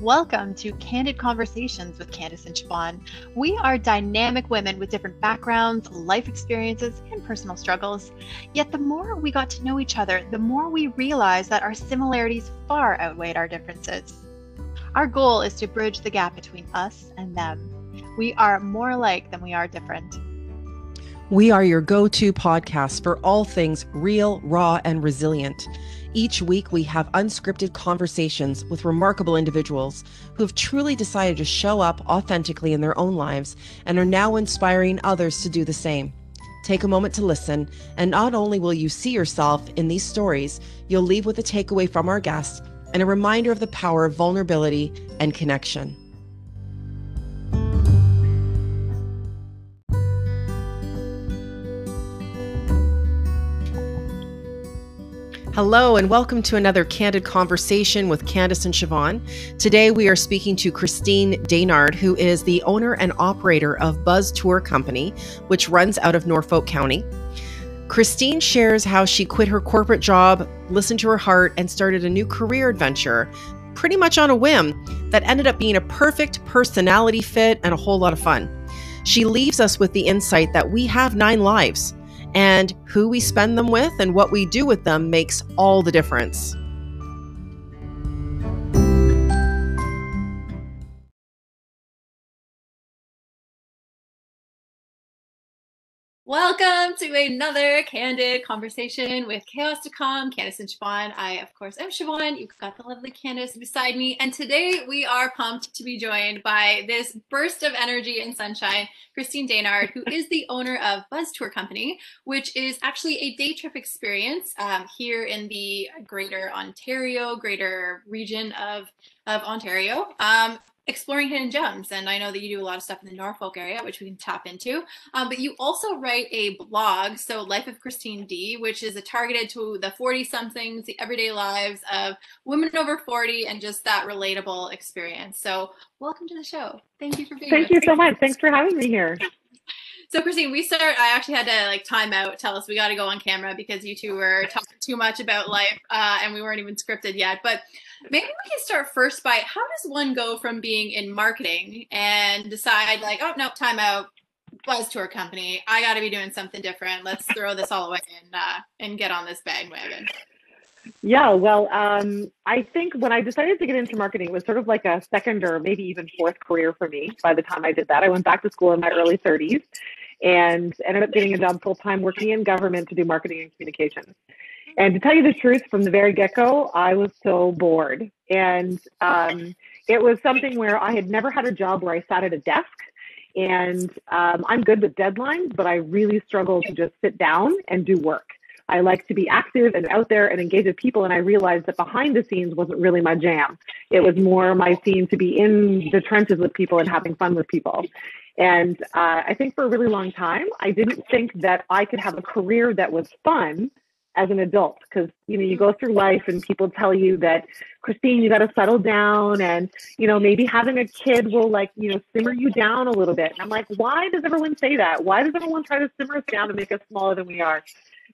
Welcome to Candid Conversations with Candice and Siobhan. We are dynamic women with different backgrounds, life experiences, and personal struggles. Yet the more we got to know each other, the more we realized that our similarities far outweighed our differences. Our goal is to bridge the gap between us and them. We are more alike than we are different. We are your go to podcast for all things real, raw, and resilient. Each week, we have unscripted conversations with remarkable individuals who have truly decided to show up authentically in their own lives and are now inspiring others to do the same. Take a moment to listen, and not only will you see yourself in these stories, you'll leave with a takeaway from our guests and a reminder of the power of vulnerability and connection. Hello, and welcome to another candid conversation with Candice and Siobhan. Today, we are speaking to Christine Daynard, who is the owner and operator of Buzz Tour Company, which runs out of Norfolk County. Christine shares how she quit her corporate job, listened to her heart, and started a new career adventure pretty much on a whim that ended up being a perfect personality fit and a whole lot of fun. She leaves us with the insight that we have nine lives and who we spend them with and what we do with them makes all the difference. Welcome to another candid conversation with Chaos to Come, Candice and Siobhan. I, of course, am Siobhan. You've got the lovely Candice beside me. And today we are pumped to be joined by this burst of energy and sunshine, Christine Daynard, who is the owner of Buzz Tour Company, which is actually a day trip experience um, here in the greater Ontario, greater region of, of Ontario. Um, exploring hidden gems. And I know that you do a lot of stuff in the Norfolk area, which we can tap into. Um, but you also write a blog, so Life of Christine D, which is targeted to the 40 somethings, the everyday lives of women over 40, and just that relatable experience. So welcome to the show. Thank you for being here. Thank you so much. Thanks for having me here. So Christine, we start. I actually had to like time out, tell us we got to go on camera because you two were talking too much about life, uh, and we weren't even scripted yet. But maybe we can start first by how does one go from being in marketing and decide like, oh no, time out, buzz tour company, I got to be doing something different. Let's throw this all away and uh, and get on this bandwagon. Yeah, well, um, I think when I decided to get into marketing, it was sort of like a second or maybe even fourth career for me. By the time I did that, I went back to school in my early 30s and ended up getting a job full time working in government to do marketing and communications. And to tell you the truth, from the very get go, I was so bored. And um, it was something where I had never had a job where I sat at a desk. And um, I'm good with deadlines, but I really struggle to just sit down and do work. I like to be active and out there and engage with people. And I realized that behind the scenes wasn't really my jam. It was more my scene to be in the trenches with people and having fun with people. And uh, I think for a really long time, I didn't think that I could have a career that was fun as an adult because you know you go through life and people tell you that christine you got to settle down and you know maybe having a kid will like you know simmer you down a little bit and i'm like why does everyone say that why does everyone try to simmer us down to make us smaller than we are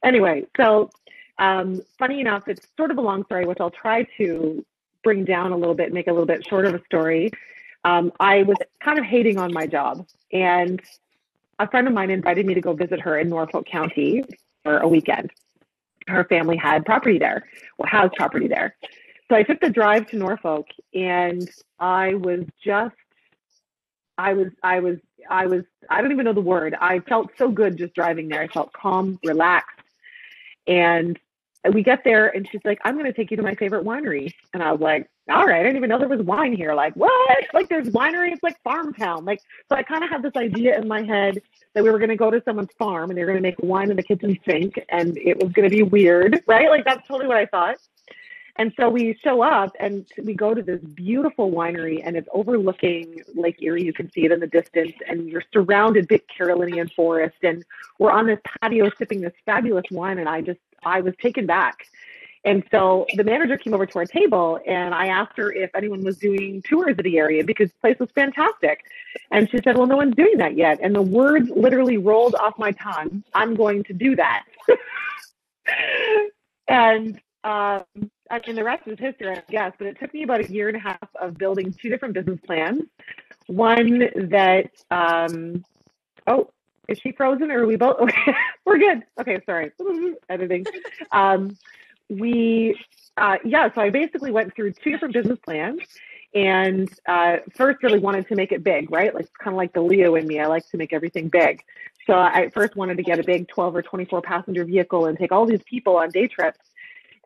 anyway so um, funny enough it's sort of a long story which i'll try to bring down a little bit make a little bit shorter of a story um, I was kind of hating on my job. And a friend of mine invited me to go visit her in Norfolk County for a weekend. Her family had property there, well, has property there. So I took the drive to Norfolk and I was just, I was, I was, I was, I don't even know the word. I felt so good just driving there. I felt calm, relaxed. And we get there and she's like, I'm going to take you to my favorite winery. And I was like, all right, I didn't even know there was wine here. Like, what? Like, there's winery. It's like farm town. Like, so I kind of had this idea in my head that we were going to go to someone's farm and they're going to make wine in the kitchen sink and it was going to be weird, right? Like, that's totally what I thought. And so we show up and we go to this beautiful winery and it's overlooking Lake Erie. You can see it in the distance and you're surrounded by Carolinian forest. And we're on this patio sipping this fabulous wine. And I just, I was taken back and so the manager came over to our table and I asked her if anyone was doing tours of the area because the place was fantastic. And she said, Well, no one's doing that yet. And the words literally rolled off my tongue I'm going to do that. and um, I mean, the rest is history, I guess, but it took me about a year and a half of building two different business plans. One that, um, oh, is she frozen or are we both? Okay, we're good. Okay, sorry. Editing. Um, we, uh, yeah, so I basically went through two different business plans and uh, first really wanted to make it big, right? Like kind of like the Leo in me. I like to make everything big. So I first wanted to get a big 12 or 24 passenger vehicle and take all these people on day trips.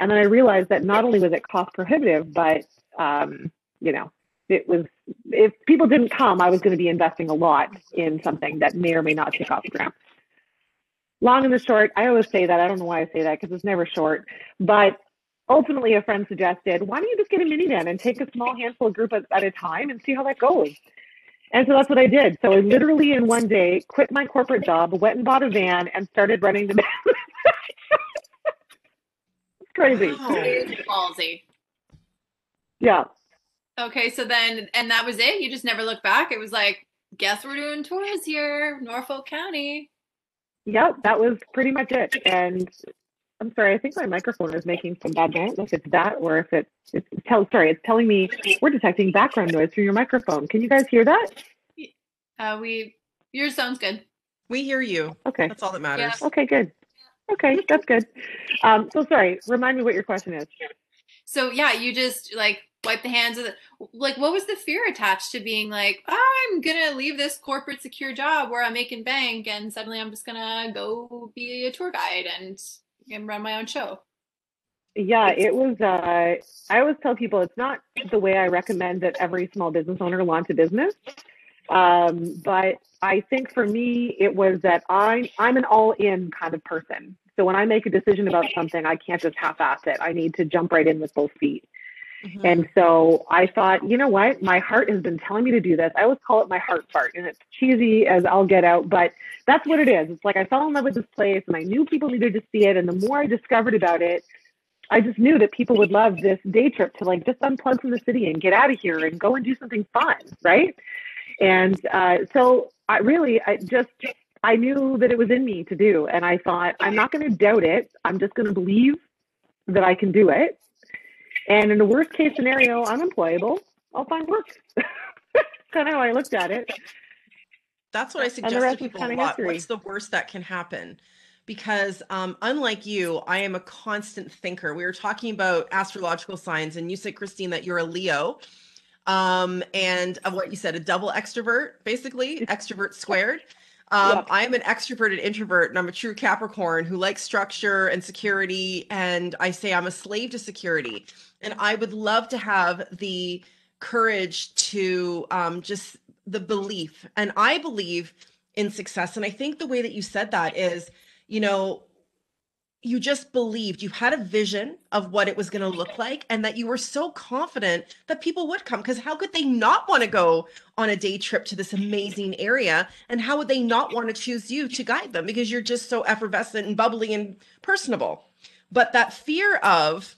And then I realized that not only was it cost prohibitive, but um, you know, it was if people didn't come, I was going to be investing a lot in something that may or may not take off the ground. Long and the short, I always say that. I don't know why I say that because it's never short. But ultimately, a friend suggested, why don't you just get a minivan and take a small handful of group at, at a time and see how that goes? And so that's what I did. So I literally in one day quit my corporate job, went and bought a van, and started running the business. it's crazy. Wow. Ballsy. Yeah. Okay, so then, and that was it. You just never looked back. It was like, guess we're doing tours here, Norfolk County. Yep, that was pretty much it. And I'm sorry, I think my microphone is making some bad noise. If it's that, or if it's it's tell sorry, it's telling me we're detecting background noise through your microphone. Can you guys hear that? Uh, we yours sounds good. We hear you. Okay. That's all that matters. Yeah. Okay, good. Okay, that's good. Um, so sorry, remind me what your question is. So yeah, you just like wipe the hands of the like. What was the fear attached to being like, oh, I'm gonna leave this corporate secure job where I'm making bank, and suddenly I'm just gonna go be a tour guide and, and run my own show. Yeah, it was. Uh, I always tell people it's not the way I recommend that every small business owner launch a business. Um, but I think for me, it was that I'm I'm an all-in kind of person. So when I make a decision about something, I can't just half-ass it. I need to jump right in with both feet. Mhm. And so I thought, you know what? My heart has been telling me to do this. I always call it my heart fart, and it's cheesy as I'll get out, but that's what it is. It's like I fell in love with this place, and I knew people needed to see it. And the more I discovered about it, I just knew that people would love this day trip to like just unplug from the city and get out of here and go and do something fun, right? And uh, so I really, I just, I knew that it was in me to do, and I thought I'm not going to doubt it. I'm just going to believe that I can do it. And in the worst case scenario, I'm employable. I'll find work. kind of how I looked at it. That's what I suggest to people a lot. What's the worst that can happen? Because um, unlike you, I am a constant thinker. We were talking about astrological signs, and you said, Christine, that you're a Leo. Um, and of what you said, a double extrovert, basically, extrovert squared. Um, Yeah. I am an extroverted introvert, and I'm a true Capricorn who likes structure and security. And I say I'm a slave to security. And I would love to have the courage to um, just the belief. And I believe in success. And I think the way that you said that is, you know, you just believed you had a vision of what it was going to look like and that you were so confident that people would come because how could they not want to go on a day trip to this amazing area? And how would they not want to choose you to guide them because you're just so effervescent and bubbly and personable? But that fear of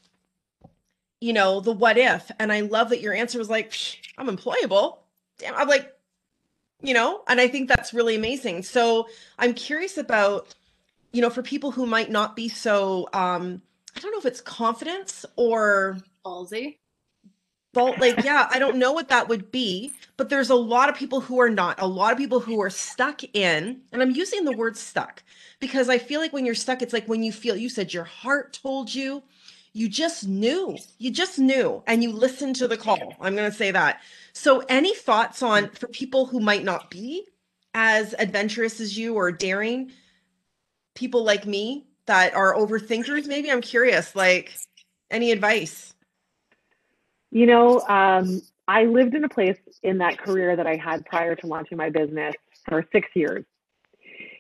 you know the what if and i love that your answer was like i'm employable. Damn i'm like you know and i think that's really amazing. So i'm curious about you know for people who might not be so um i don't know if it's confidence or Ballsy. bold like yeah i don't know what that would be but there's a lot of people who are not a lot of people who are stuck in and i'm using the word stuck because i feel like when you're stuck it's like when you feel you said your heart told you you just knew you just knew and you listened to the call i'm going to say that so any thoughts on for people who might not be as adventurous as you or daring people like me that are overthinkers maybe i'm curious like any advice You know, um, I lived in a place in that career that I had prior to launching my business for six years.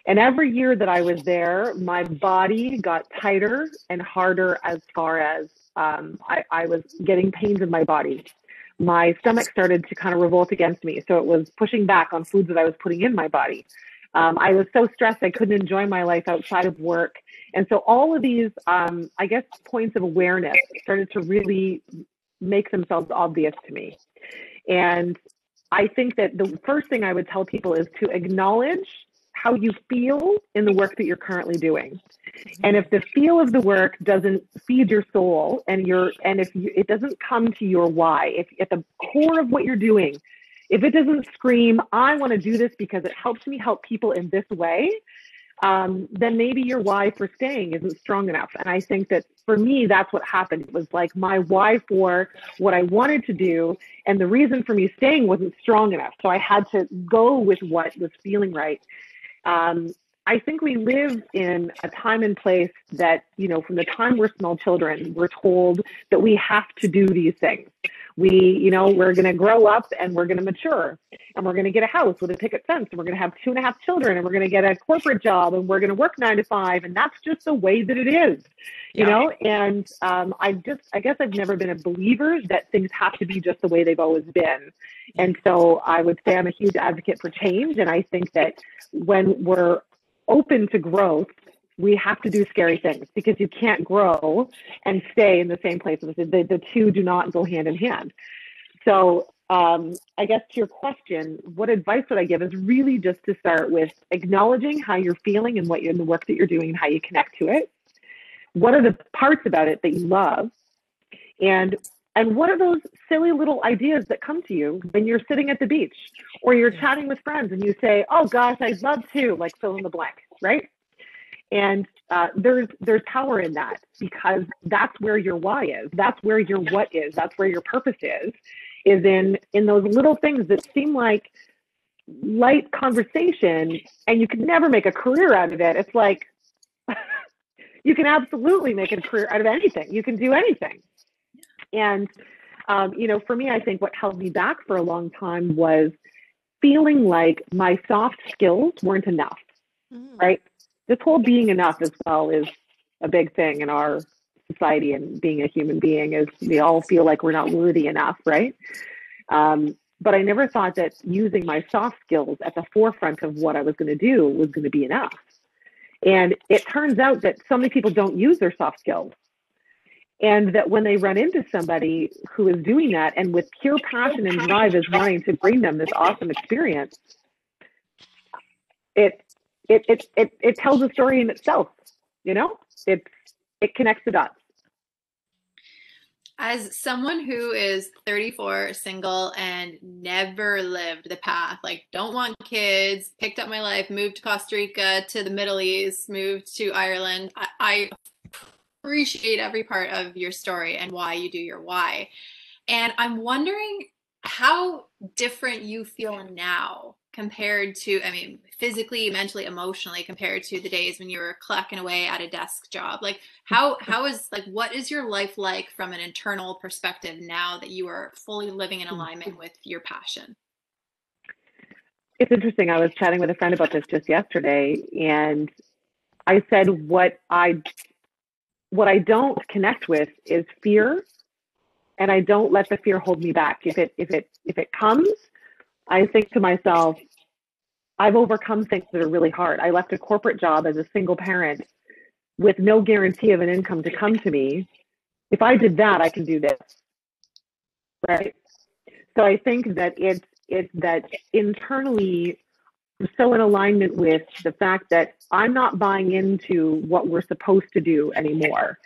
And every year that I was there, my body got tighter and harder as far as um, I, I was getting pains in my body. My stomach started to kind of revolt against me. So it was pushing back on foods that I was putting in my body. Um, I was so stressed, I couldn't enjoy my life outside of work. And so all of these, um, I guess, points of awareness started to really make themselves obvious to me. And I think that the first thing I would tell people is to acknowledge how you feel in the work that you're currently doing. And if the feel of the work doesn't feed your soul and your and if you, it doesn't come to your why, if at the core of what you're doing, if it doesn't scream, I want to do this because it helps me help people in this way, um, then maybe your why for staying isn't strong enough. And I think that for me, that's what happened. It was like my why for what I wanted to do, and the reason for me staying wasn't strong enough. So I had to go with what was feeling right. Um, I think we live in a time and place that, you know, from the time we're small children, we're told that we have to do these things. We, you know, we're going to grow up and we're going to mature and we're going to get a house with a picket fence and we're going to have two and a half children and we're going to get a corporate job and we're going to work nine to five. And that's just the way that it is, you yeah. know? And um, I just, I guess I've never been a believer that things have to be just the way they've always been. And so I would say I'm a huge advocate for change. And I think that when we're open to growth, we have to do scary things because you can't grow and stay in the same place. The, the two do not go hand in hand. So, um, I guess to your question, what advice would I give is really just to start with acknowledging how you're feeling and what you're in the work that you're doing and how you connect to it. What are the parts about it that you love? And and what are those silly little ideas that come to you when you're sitting at the beach or you're chatting with friends and you say, "Oh gosh, I'd love to," like fill in the blank, right? And uh, there's there's power in that because that's where your why is. That's where your what is. That's where your purpose is. Is in in those little things that seem like light conversation, and you can never make a career out of it. It's like you can absolutely make a career out of anything. You can do anything. And, um, you know, for me, I think what held me back for a long time was feeling like my soft skills weren't enough, mm. right? This whole being enough as well is a big thing in our society and being a human being is we all feel like we're not worthy enough, right? Um, but I never thought that using my soft skills at the forefront of what I was going to do was going to be enough. And it turns out that so many people don't use their soft skills and that when they run into somebody who is doing that and with pure passion and drive is wanting to bring them this awesome experience it it it it, it tells a story in itself you know? It it connects the dots. As someone who is 34 single and never lived the path like don't want kids picked up my life moved to costa rica to the middle east moved to ireland i, I appreciate every part of your story and why you do your why. And I'm wondering how different you feel now compared to, I mean, physically, mentally, emotionally, compared to the days when you were clacking away at a desk job. Like, how how is like what is your life like from an internal perspective now that you are fully living in alignment with your passion? It's interesting. I was chatting with a friend about this just yesterday, and I said what I what I don't connect with is fear, and I don't let the fear hold me back. If it if it if it comes, I think to myself, I've overcome things that are really hard. I left a corporate job as a single parent with no guarantee of an income to come to me. If I did that, I can do this. Right? So I think that it's it's that internally so in alignment with the fact that I'm not buying into what we're supposed to do anymore.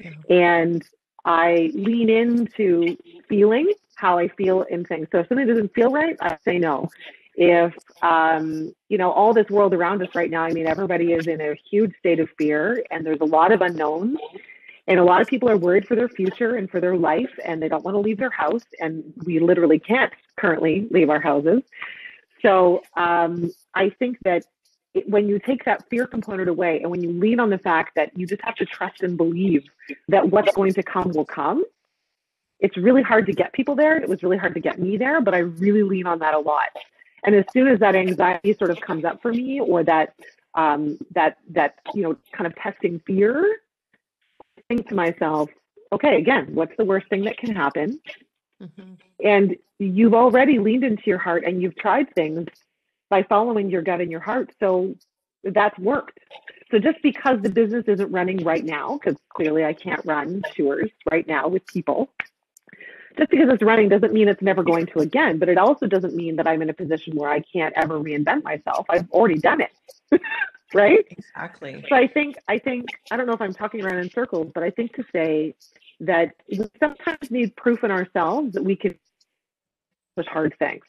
Yeah. And I lean into feeling how I feel in things. So if something doesn't feel right, I say no. If um, you know all this world around us right now, I mean, everybody is in a huge state of fear, and there's a lot of unknowns, and a lot of people are worried for their future and for their life, and they don't want to leave their house, and we literally can't currently leave our houses. So um, I think that it, when you take that fear component away and when you lean on the fact that you just have to trust and believe that what's going to come will come, it's really hard to get people there. It was really hard to get me there, but I really lean on that a lot. And as soon as that anxiety sort of comes up for me, or that um, that that you know kind of testing fear, I think to myself, okay, again, what's the worst thing that can happen? Mm-hmm. And you've already leaned into your heart and you've tried things by following your gut and your heart. So that's worked. So just because the business isn't running right now, because clearly I can't run tours right now with people, just because it's running doesn't mean it's never going to again, but it also doesn't mean that I'm in a position where I can't ever reinvent myself. I've already done it. right? Exactly. So I think I think I don't know if I'm talking around in circles, but I think to say that we sometimes need proof in ourselves that we can push hard things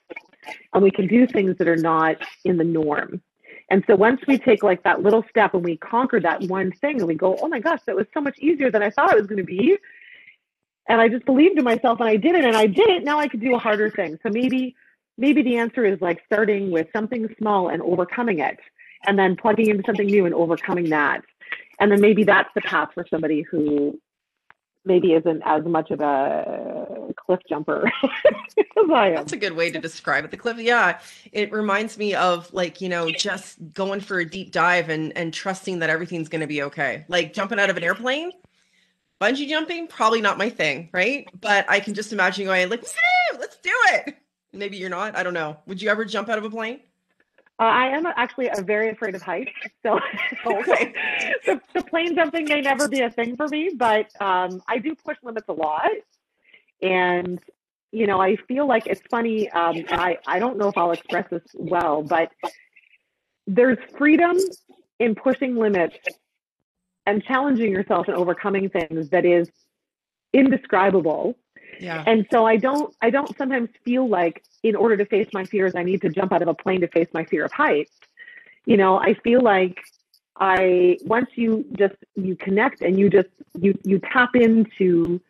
and we can do things that are not in the norm. And so once we take like that little step and we conquer that one thing and we go, oh my gosh, that was so much easier than I thought it was going to be. And I just believed in myself and I did it and I did it. Now I could do a harder thing. So maybe, maybe the answer is like starting with something small and overcoming it and then plugging into something new and overcoming that. And then maybe that's the path for somebody who maybe isn't as much of a cliff jumper as I am. That's a good way to describe it. The cliff, yeah, it reminds me of like you know just going for a deep dive and and trusting that everything's going to be okay. Like jumping out of an airplane, bungee jumping, probably not my thing, right? But I can just imagine going like, let's do it. Maybe you're not. I don't know. Would you ever jump out of a plane? Uh, I am actually a very afraid of heights, so oh, okay. the, the, plane jumping may never be a thing for me. But um, I do push limits a lot, and you know I feel like it's funny. Um, and I I don't know if I'll express this well, but there's freedom in pushing limits and challenging yourself and overcoming things that is indescribable yeah. And so I don't I don't sometimes feel like in order to face my fears I need to jump out of a plane to face my fear of heights. You know, I feel like I once you just you connect and you just you you tap into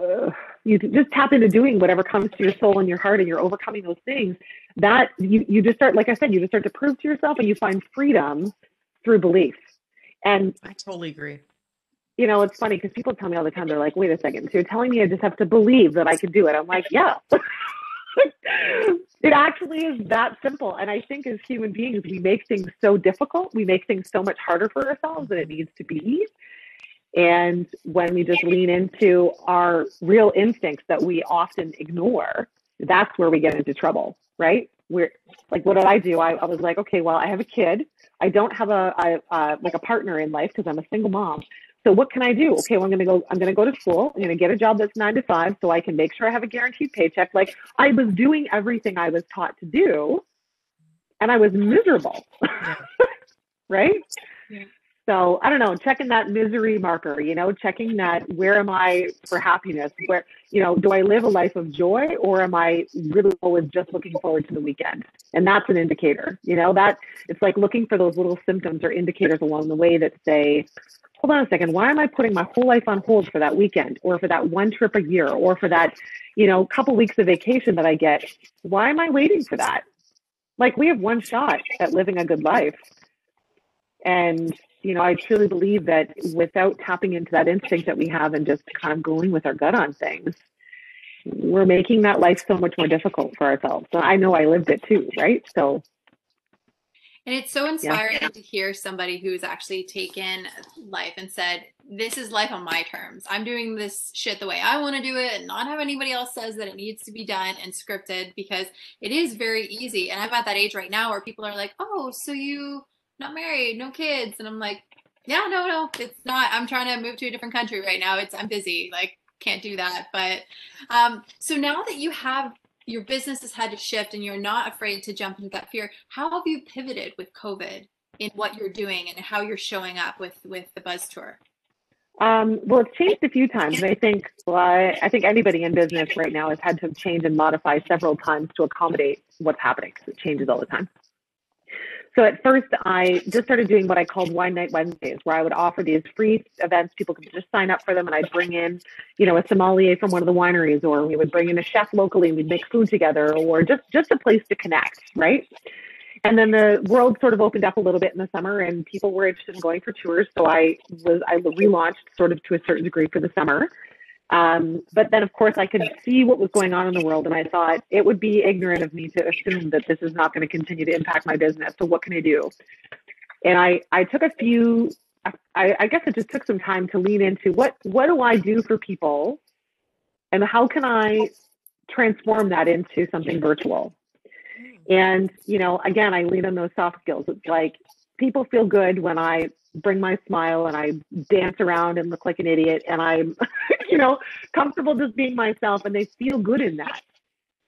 uh, you just tap into doing whatever comes to your soul and your heart and you're overcoming those things that you you just start like I said you just start to prove to yourself and you find freedom through belief. And I totally agree you know, it's funny because people tell me all the time, they're like, wait a second, so you're telling me I just have to believe that I can do it. I'm like, yeah. it actually is that simple. And I think as human beings, we make things so difficult. We make things so much harder for ourselves than it needs to be. And when we just lean into our real instincts that we often ignore, that's where we get into trouble, right? We're like, what did I do? I, I was like, okay, well, I have a kid. I don't have a, a, a uh, like a partner in life because I'm a single mom. So what can I do? Okay, well, I'm gonna go. I'm gonna go to school. I'm gonna get a job that's nine to five, so I can make sure I have a guaranteed paycheck. Like I was doing everything I was taught to do, and I was miserable. right? Yeah. So I don't know, checking that misery marker, you know, checking that where am I for happiness? Where, you know, do I live a life of joy or am I really always just looking forward to the weekend? And that's an indicator, you know, that it's like looking for those little symptoms or indicators along the way that say, hold on a second, why am I putting my whole life on hold for that weekend or for that one trip a year or for that, you know, couple weeks of vacation that I get? Why am I waiting for that? Like we have one shot at living a good life. And, you know, I truly believe that without tapping into that instinct that we have and just kind of going with our gut on things, we're making that life so much more difficult for ourselves. So I know I lived it too, right? So and it's so inspiring yeah. to hear somebody who's actually taken life and said, This is life on my terms. I'm doing this shit the way I want to do it and not have anybody else says that it needs to be done and scripted because it is very easy. And I'm at that age right now where people are like, Oh, so you not married, no kids. And I'm like, Yeah, no, no, it's not. I'm trying to move to a different country right now. It's I'm busy. Like can't do that. But um, so now that you have your business has had to shift and you're not afraid to jump into that fear how have you pivoted with covid in what you're doing and how you're showing up with with the buzz tour um, well, it's changed a few times, and I think well, I, I, think anybody in business right now has had to change and modify several times to accommodate what's happening because it changes all the time. So at first, I just started doing what I called Wine Night Wednesdays, where I would offer these free events. People could just sign up for them, and I'd bring in, you know, a sommelier from one of the wineries, or we would bring in a chef locally, and we'd make food together, or just just a place to connect, right? And then the world sort of opened up a little bit in the summer, and people were interested in going for tours. So I was I relaunched sort of to a certain degree for the summer. Um, but then, of course, I could see what was going on in the world, and I thought it would be ignorant of me to assume that this is not going to continue to impact my business. So, what can I do? And I, I took a few. I, I guess it just took some time to lean into what what do I do for people, and how can I transform that into something virtual? And you know, again, I lean on those soft skills. It's like people feel good when I bring my smile and I dance around and look like an idiot and I'm you know, comfortable just being myself and they feel good in that.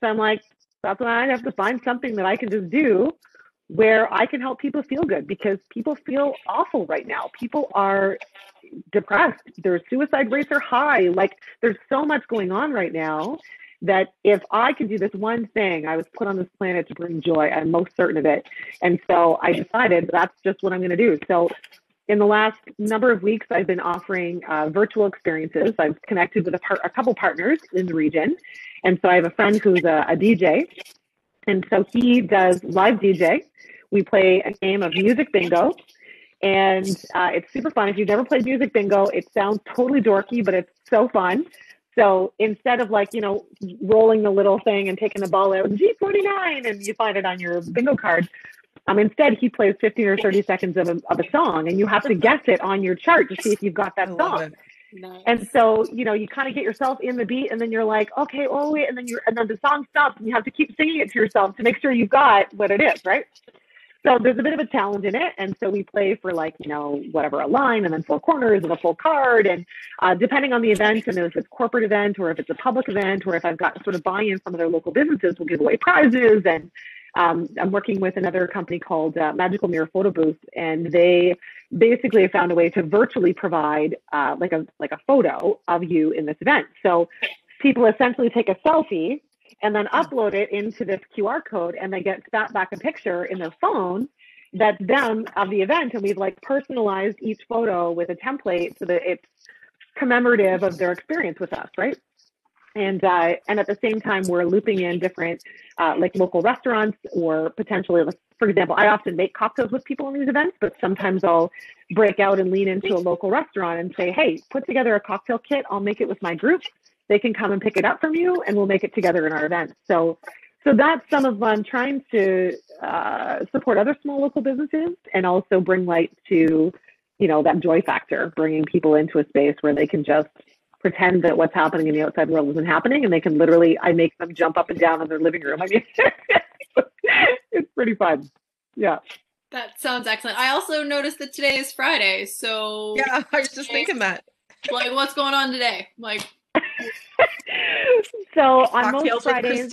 So I'm like, that's why I have to find something that I can just do where I can help people feel good because people feel awful right now. People are depressed. Their suicide rates are high. Like there's so much going on right now that if I could do this one thing, I was put on this planet to bring joy. I'm most certain of it. And so I decided that's just what I'm going to do. So in the last number of weeks, I've been offering uh, virtual experiences. I've connected with a, par- a, couple partners in the region. And so I have a friend who's a, a DJ. And so he does live DJ. We play a game of music bingo. And uh, it's super fun. If you've never played music bingo, it sounds totally dorky, but it's so fun. So instead of like, you know, rolling the little thing and taking the ball out, G49, and you find it on your bingo card, um, instead he plays 15 or 30 seconds of a, of a song and you have to guess it on your chart to see if you've got that song. Nice. And so, you know, you kind of get yourself in the beat and then you're like, okay, oh wait, and then you're, and then the song stops and you have to keep singing it to yourself to make sure you've got what it is, right? So there's a bit of a challenge in it. And so we play for like, you know, whatever, a line and then four corners and a full card. And uh, depending on the event and if it's a corporate event or if it's a public event or if I've got sort of buy-in from other local businesses, we'll give away prizes. And um, I'm working with another company called uh, Magical Mirror Photo Booth, and they basically have found a way to virtually provide uh, like a like a photo of you in this event. So people essentially take a selfie and then upload it into this QR code and they get spat back a picture in their phone that's them of the event. And we've like personalized each photo with a template so that it's commemorative of their experience with us, right? And uh, and at the same time, we're looping in different uh, like local restaurants or potentially, for example, I often make cocktails with people in these events, but sometimes I'll break out and lean into a local restaurant and say, hey, put together a cocktail kit. I'll make it with my group they can come and pick it up from you and we'll make it together in our event. So so that's some of I'm trying to uh, support other small local businesses and also bring light to, you know, that joy factor, bringing people into a space where they can just pretend that what's happening in the outside world isn't happening, and they can literally, I make them jump up and down in their living room. I mean, it's pretty fun. Yeah. That sounds excellent. I also noticed that today is Friday, so yeah, I was just thinking that. Like, what's going on today? Like, so on most Fridays,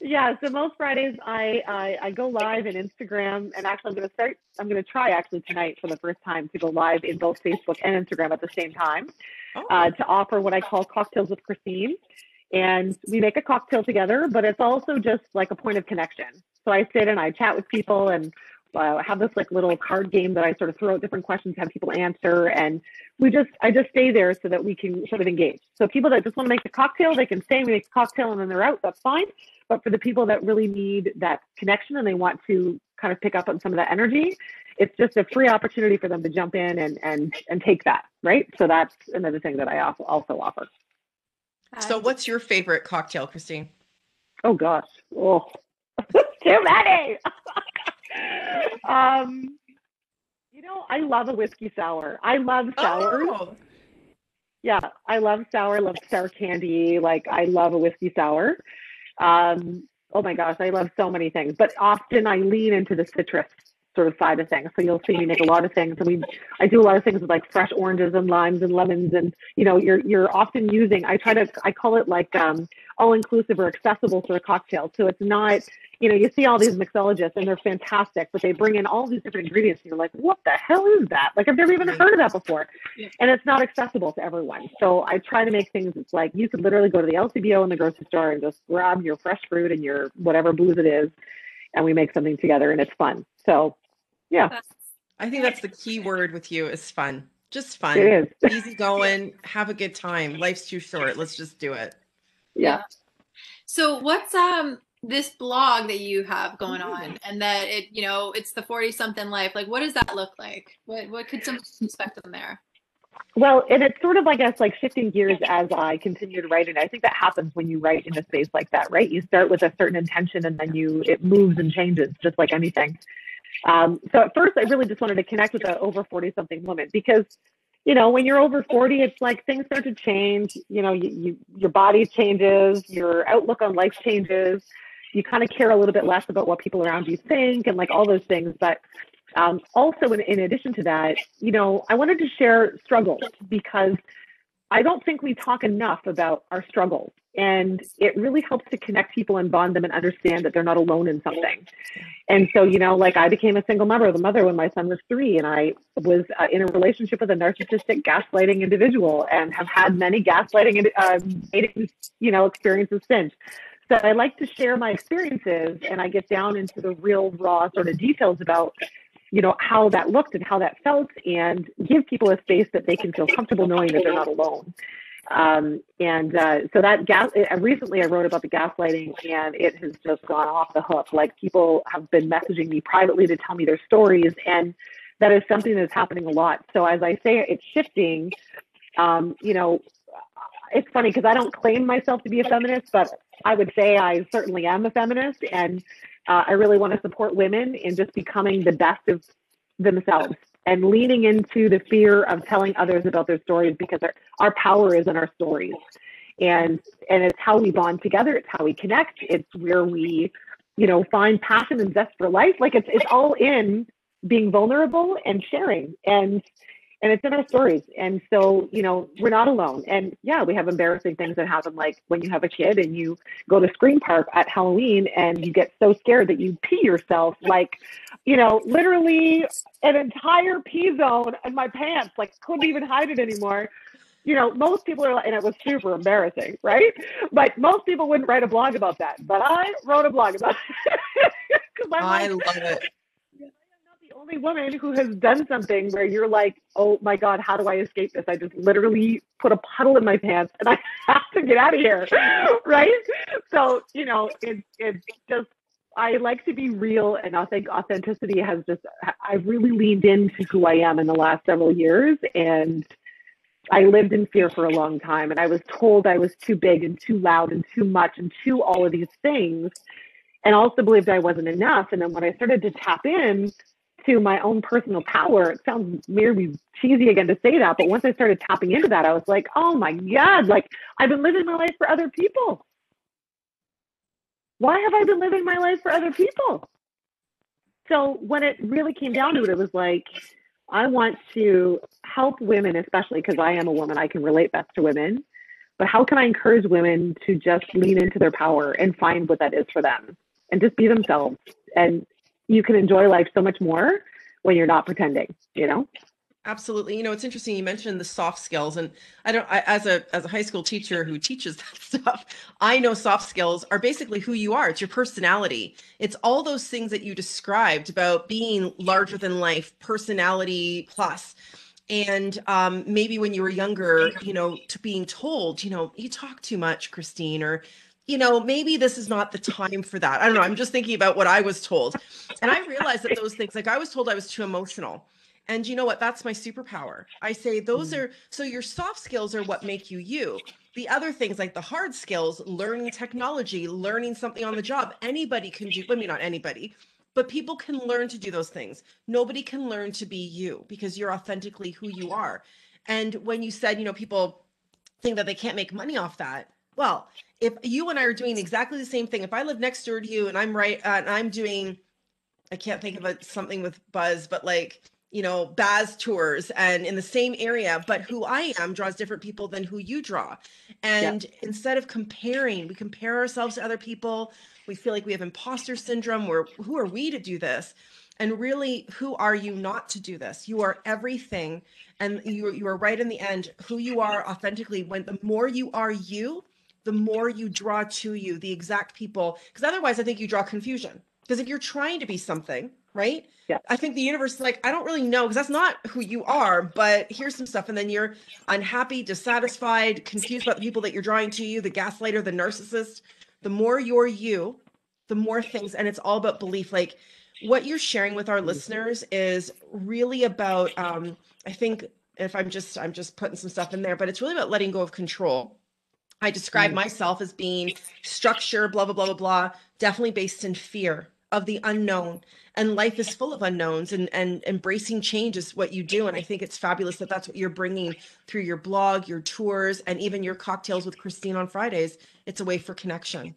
yeah. So most Fridays, I, I I go live in Instagram, and actually, I'm going to start. I'm going to try actually tonight for the first time to go live in both Facebook and Instagram at the same time oh. uh, to offer what I call cocktails with Christine. And we make a cocktail together, but it's also just like a point of connection. So I sit and I chat with people and uh, have this like little card game that I sort of throw out different questions, have people answer, and we just I just stay there so that we can sort of engage. So people that just want to make the cocktail, they can stay, we make a cocktail, and then they're out. That's fine. But for the people that really need that connection and they want to kind of pick up on some of that energy, it's just a free opportunity for them to jump in and and and take that right. So that's another thing that I also also offer. So, what's your favorite cocktail, Christine? Oh gosh, oh, too many. um, you know, I love a whiskey sour. I love sours. Oh. Yeah, I love sour. I love sour candy. Like I love a whiskey sour. Um, oh my gosh, I love so many things. But often I lean into the citrus sort of side of things. So you'll see me make a lot of things. I do a lot of things with like fresh oranges and limes and lemons. And you know, you're you're often using. I try to. I call it like um, all inclusive or accessible sort of cocktail. So it's not you know, you see all these mixologists and they're fantastic, but they bring in all these different ingredients and you're like, what the hell is that? Like I've never even heard of that before. And it's not accessible to everyone. So I try to make things it's like you could literally go to the LCBO in the grocery store and just grab your fresh fruit and your whatever booze it is and we make something together and it's fun. So yeah. I think that's the key word with you is fun. Just fun. It is. Easy going, have a good time. Life's too short. Let's just do it. Yeah. So what's um this blog that you have going on mm-hmm. and that it you know it's the 40 something life like what does that look like what what could some expect from there well and it's sort of i guess like shifting gears as i continue to write and i think that happens when you write in a space like that right you start with a certain intention and then you it moves and changes just like anything um, so at first i really just wanted to connect with an over 40 something woman because you know, when you're over 40, it's like things start to change. You know, you, you, your body changes, your outlook on life changes you kind of care a little bit less about what people around you think and like all those things. But um, also, in, in addition to that, you know, I wanted to share struggles because I don't think we talk enough about our struggles. And it really helps to connect people and bond them and understand that they're not alone in something. And so, you know, like I became a single mother, the mother when my son was three, and I was uh, in a relationship with a narcissistic, gaslighting individual, and have had many gaslighting, uh, you know, experiences since. So I like to share my experiences, and I get down into the real raw sort of details about you know how that looked and how that felt and give people a space that they can feel comfortable knowing that they're not alone. Um, and uh, so that gas uh, recently i wrote about the gaslighting and it has just gone off the hook. Like people have been messaging me privately to tell me their stories and that is something that's happening a lot. So as i say it's shifting. Um, you know it's funny because i don't claim myself to be a feminist but i would say i certainly am a feminist and uh, I really want to support women in just becoming the best of themselves and leaning into the fear of telling others about their stories because our, our power is in our stories. And and it's how we bond together, it's how we connect, it's where we, you know, find passion and zest for life. Like it's it's all in being vulnerable and sharing. And and it's in our stories. And so, you know, we're not alone. And yeah, we have embarrassing things that happen, like when you have a kid and you go to Scream Park at Halloween and you get so scared that you pee yourself, like, you know, literally an entire pee zone in my pants, like couldn't even hide it anymore. You know, most people are like, and it was super embarrassing, right? But most people wouldn't write a blog about that. But I wrote a blog about it. I like, love it only woman who has done something where you're like, oh my God, how do I escape this? I just literally put a puddle in my pants and I have to get out of here. right. So, you know, it, it's just, I like to be real and I think authenticity has just, I've really leaned into who I am in the last several years. And I lived in fear for a long time and I was told I was too big and too loud and too much and too all of these things and also believed I wasn't enough. And then when I started to tap in to my own personal power. It sounds maybe cheesy again to say that, but once I started tapping into that, I was like, oh my God, like I've been living my life for other people. Why have I been living my life for other people? So when it really came down to it, it was like, I want to help women, especially because I am a woman, I can relate best to women. But how can I encourage women to just lean into their power and find what that is for them and just be themselves and you can enjoy life so much more when you're not pretending, you know? Absolutely. You know, it's interesting you mentioned the soft skills and I don't I, as a as a high school teacher who teaches that stuff, I know soft skills are basically who you are. It's your personality. It's all those things that you described about being larger than life, personality. And um, maybe when you were younger, you know, to being told, you know, you talk too much, Christine, or you know, maybe this is not the time for that. I don't know. I'm just thinking about what I was told. And I realized that those things, like I was told I was too emotional. And you know what? That's my superpower. I say those mm. are so your soft skills are what make you you. The other things like the hard skills, learning technology, learning something on the job, anybody can do. I mean, not anybody, but people can learn to do those things. Nobody can learn to be you because you're authentically who you are. And when you said, you know, people think that they can't make money off that, well, if you and I are doing exactly the same thing, if I live next door to you and I'm right, uh, and I'm doing, I can't think of a, something with Buzz, but like, you know, Baz tours and in the same area, but who I am draws different people than who you draw. And yeah. instead of comparing, we compare ourselves to other people. We feel like we have imposter syndrome. Where who are we to do this? And really, who are you not to do this? You are everything. And you, you are right in the end, who you are authentically. When the more you are you, the more you draw to you the exact people. Because otherwise, I think you draw confusion. Because if you're trying to be something, right? Yeah. I think the universe is like, I don't really know because that's not who you are, but here's some stuff. And then you're unhappy, dissatisfied, confused about the people that you're drawing to you, the gaslighter, the narcissist. The more you're you, the more things. And it's all about belief. Like what you're sharing with our listeners is really about, um, I think if I'm just, I'm just putting some stuff in there, but it's really about letting go of control I describe mm. myself as being structure, blah, blah, blah, blah, blah, definitely based in fear of the unknown. And life is full of unknowns, and, and embracing change is what you do. And I think it's fabulous that that's what you're bringing through your blog, your tours, and even your cocktails with Christine on Fridays. It's a way for connection.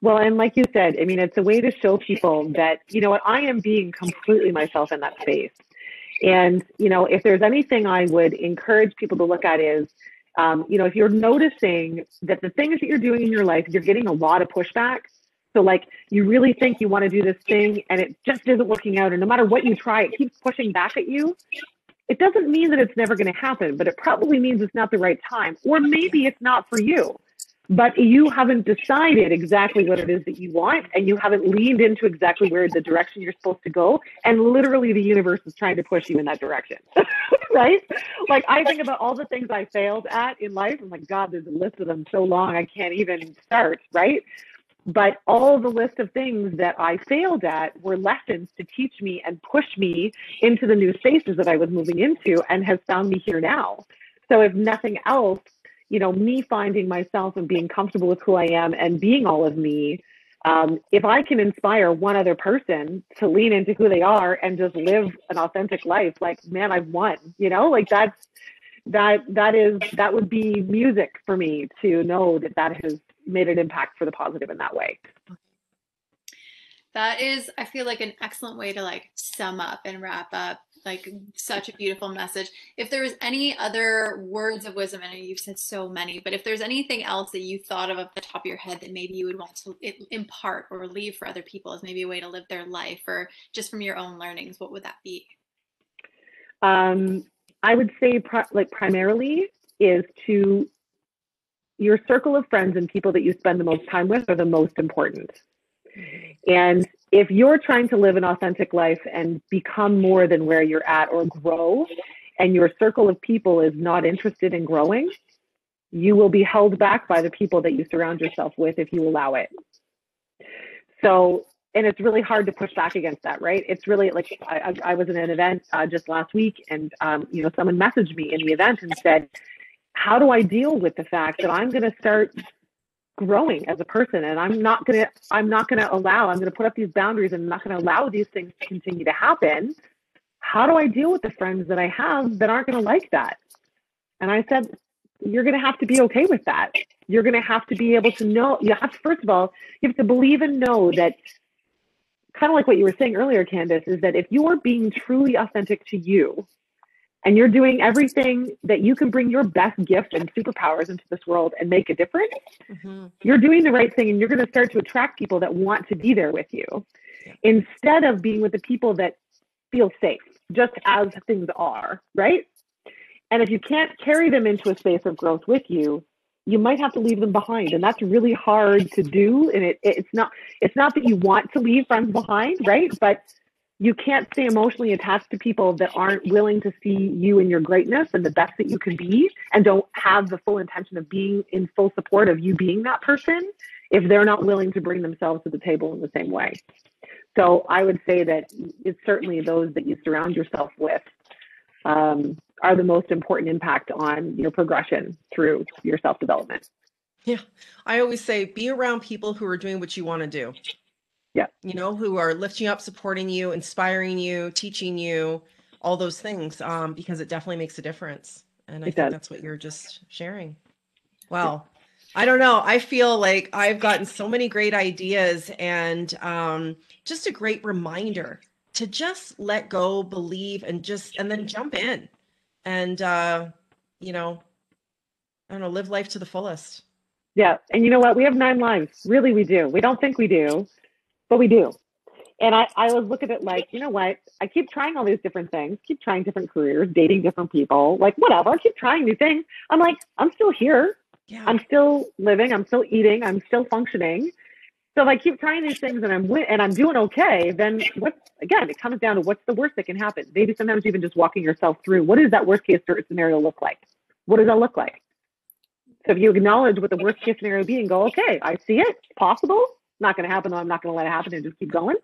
Well, and like you said, I mean, it's a way to show people that, you know what, I am being completely myself in that space. And, you know, if there's anything I would encourage people to look at is, Um, you know, if you're noticing that the things that you're doing in your life, you're getting a lot of pushback. So, like, you really think you want to do this thing and it just isn't working out. And no matter what you try, it keeps pushing back at you. It doesn't mean that it's never going to happen, but it probably means it's not the right time. Or maybe it's not for you but you haven't decided exactly what it is that you want and you haven't leaned into exactly where the direction you're supposed to go and literally the universe is trying to push you in that direction right? Like i think about all the things i failed at in life. I'm like god there's a list of them so long i can't even start right? But all the list of things that i failed at were lessons to teach me and push me into the new spaces that i was moving into and has found me here now. So if nothing else you know, me finding myself and being comfortable with who I am and being all of me, um, if I can inspire one other person to lean into who they are and just live an authentic life, like, man, I've won, you know, like that's, that, that is, that would be music for me to know that that has made an impact for the positive in that way. That is, I feel like an excellent way to like sum up and wrap up like such a beautiful message. If there was any other words of wisdom, know you've said so many, but if there's anything else that you thought of off the top of your head that maybe you would want to impart or leave for other people as maybe a way to live their life or just from your own learnings, what would that be? Um, I would say, like, primarily is to your circle of friends and people that you spend the most time with are the most important. And if you're trying to live an authentic life and become more than where you're at or grow, and your circle of people is not interested in growing, you will be held back by the people that you surround yourself with if you allow it. So, and it's really hard to push back against that, right? It's really like I, I was in an event uh, just last week, and um, you know, someone messaged me in the event and said, "How do I deal with the fact that I'm going to start growing as a person and i'm not going to i'm not going to allow i'm going to put up these boundaries and i'm not going to allow these things to continue to happen. How do i deal with the friends that i have that aren't going to like that? And i said you're going to have to be okay with that. You're going to have to be able to know you have to first of all you have to believe and know that kind of like what you were saying earlier candace is that if you are being truly authentic to you and you're doing everything that you can bring your best gift and superpowers into this world and make a difference, mm-hmm. you're doing the right thing and you're going to start to attract people that want to be there with you yeah. instead of being with the people that feel safe just as things are, right? And if you can't carry them into a space of growth with you, you might have to leave them behind and that's really hard to do and it, it's not it's not that you want to leave friends behind right but you can't stay emotionally attached to people that aren't willing to see you and your greatness and the best that you can be and don't have the full intention of being in full support of you being that person if they're not willing to bring themselves to the table in the same way. So I would say that it's certainly those that you surround yourself with um, are the most important impact on your progression through your self development. Yeah. I always say be around people who are doing what you want to do yeah. you know who are lifting up supporting you inspiring you teaching you all those things um, because it definitely makes a difference and i it think does. that's what you're just sharing. Well i don't know i feel like i've gotten so many great ideas and um, just a great reminder to just let go believe and just and then jump in and uh you know i don't know live life to the fullest. Yeah and you know what? We have nine lives really we do. We don't think we do but we do. And I, I was looking at it like, you know what? I keep trying all these different things, keep trying different careers, dating different people, like whatever, I keep trying new things. I'm like, I'm still here. Yeah. I'm still living. I'm still eating. I'm still functioning. So if I keep trying these things and I'm and I'm doing okay, then what? Again, it comes down to what's the worst that can happen. Maybe sometimes even just walking yourself through what does that worst case scenario look like? What does that look like? So if you acknowledge what the worst case scenario be and go, okay, I see it, it's possible not going to happen. I'm not going to let it happen and just keep going.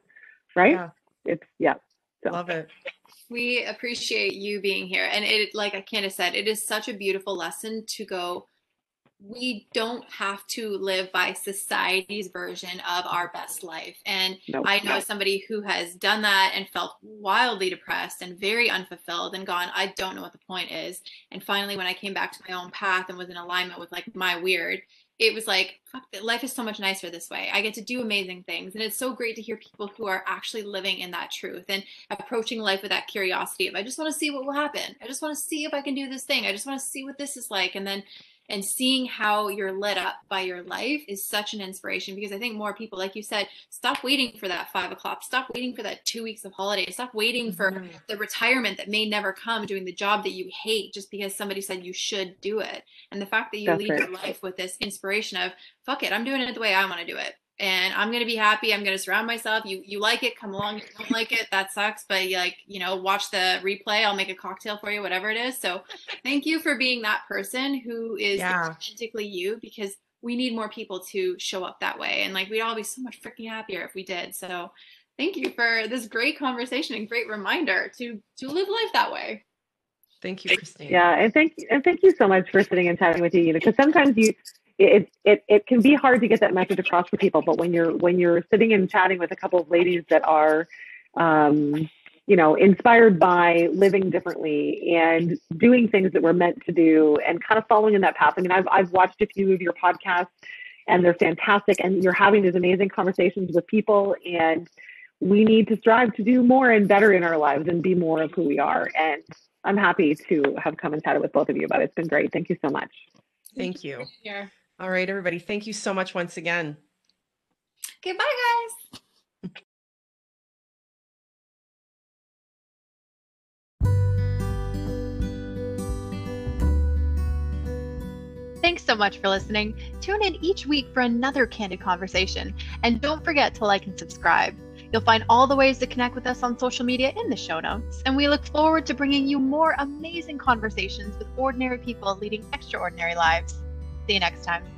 Right. Yeah. It's, yeah. So. Love it. We appreciate you being here. And it, like Candace said, it is such a beautiful lesson to go, we don't have to live by society's version of our best life. And nope. I know somebody who has done that and felt wildly depressed and very unfulfilled and gone, I don't know what the point is. And finally, when I came back to my own path and was in alignment with like my weird, it was like life is so much nicer this way. I get to do amazing things. And it's so great to hear people who are actually living in that truth and approaching life with that curiosity of i just want to see what will happen. I just want to see if i can do this thing. I just want to see what this is like. And then and seeing how you're lit up by your life is such an inspiration because I think more people, like you said, stop waiting for that five o'clock, stop waiting for that two weeks of holiday, stop waiting for mm-hmm. the retirement that may never come doing the job that you hate just because somebody said you should do it. And the fact that you That's lead your life with this inspiration of, fuck it, I'm doing it the way I want to do it and I'm gonna be happy. I'm gonna surround myself. You you like it, come along. You don't like it, that sucks. But you like, you know, watch the replay. I'll make a cocktail for you, whatever it is. So thank you for being that person who is yeah. authentically you because we need more people to show up that way. And like we'd all be so much freaking happier if we did. So thank you for this great conversation and great reminder to to live life that way. Thank you, Christine. Yeah, and thank and thank you so much for sitting and chatting with you, You know, because sometimes you it, it it can be hard to get that message across to people but when you're when you're sitting and chatting with a couple of ladies that are um, you know inspired by living differently and doing things that we're meant to do and kind of following in that path. I mean i've, I've watched a few of your podcasts and they're fantastic and you're having these amazing conversations with people and we need to strive to do more and better in our lives and be more of who we are. And i'm happy to have come and chatted with both of you about it it's been great. Thank you so much. Thank you all right, everybody. Thank you so much once again. Okay, bye, guys. Thanks so much for listening. Tune in each week for another candid conversation. And don't forget to like and subscribe. You'll find all the ways to connect with us on social media in the show notes. And we look forward to bringing you more amazing conversations with ordinary people leading extraordinary lives. See you next time.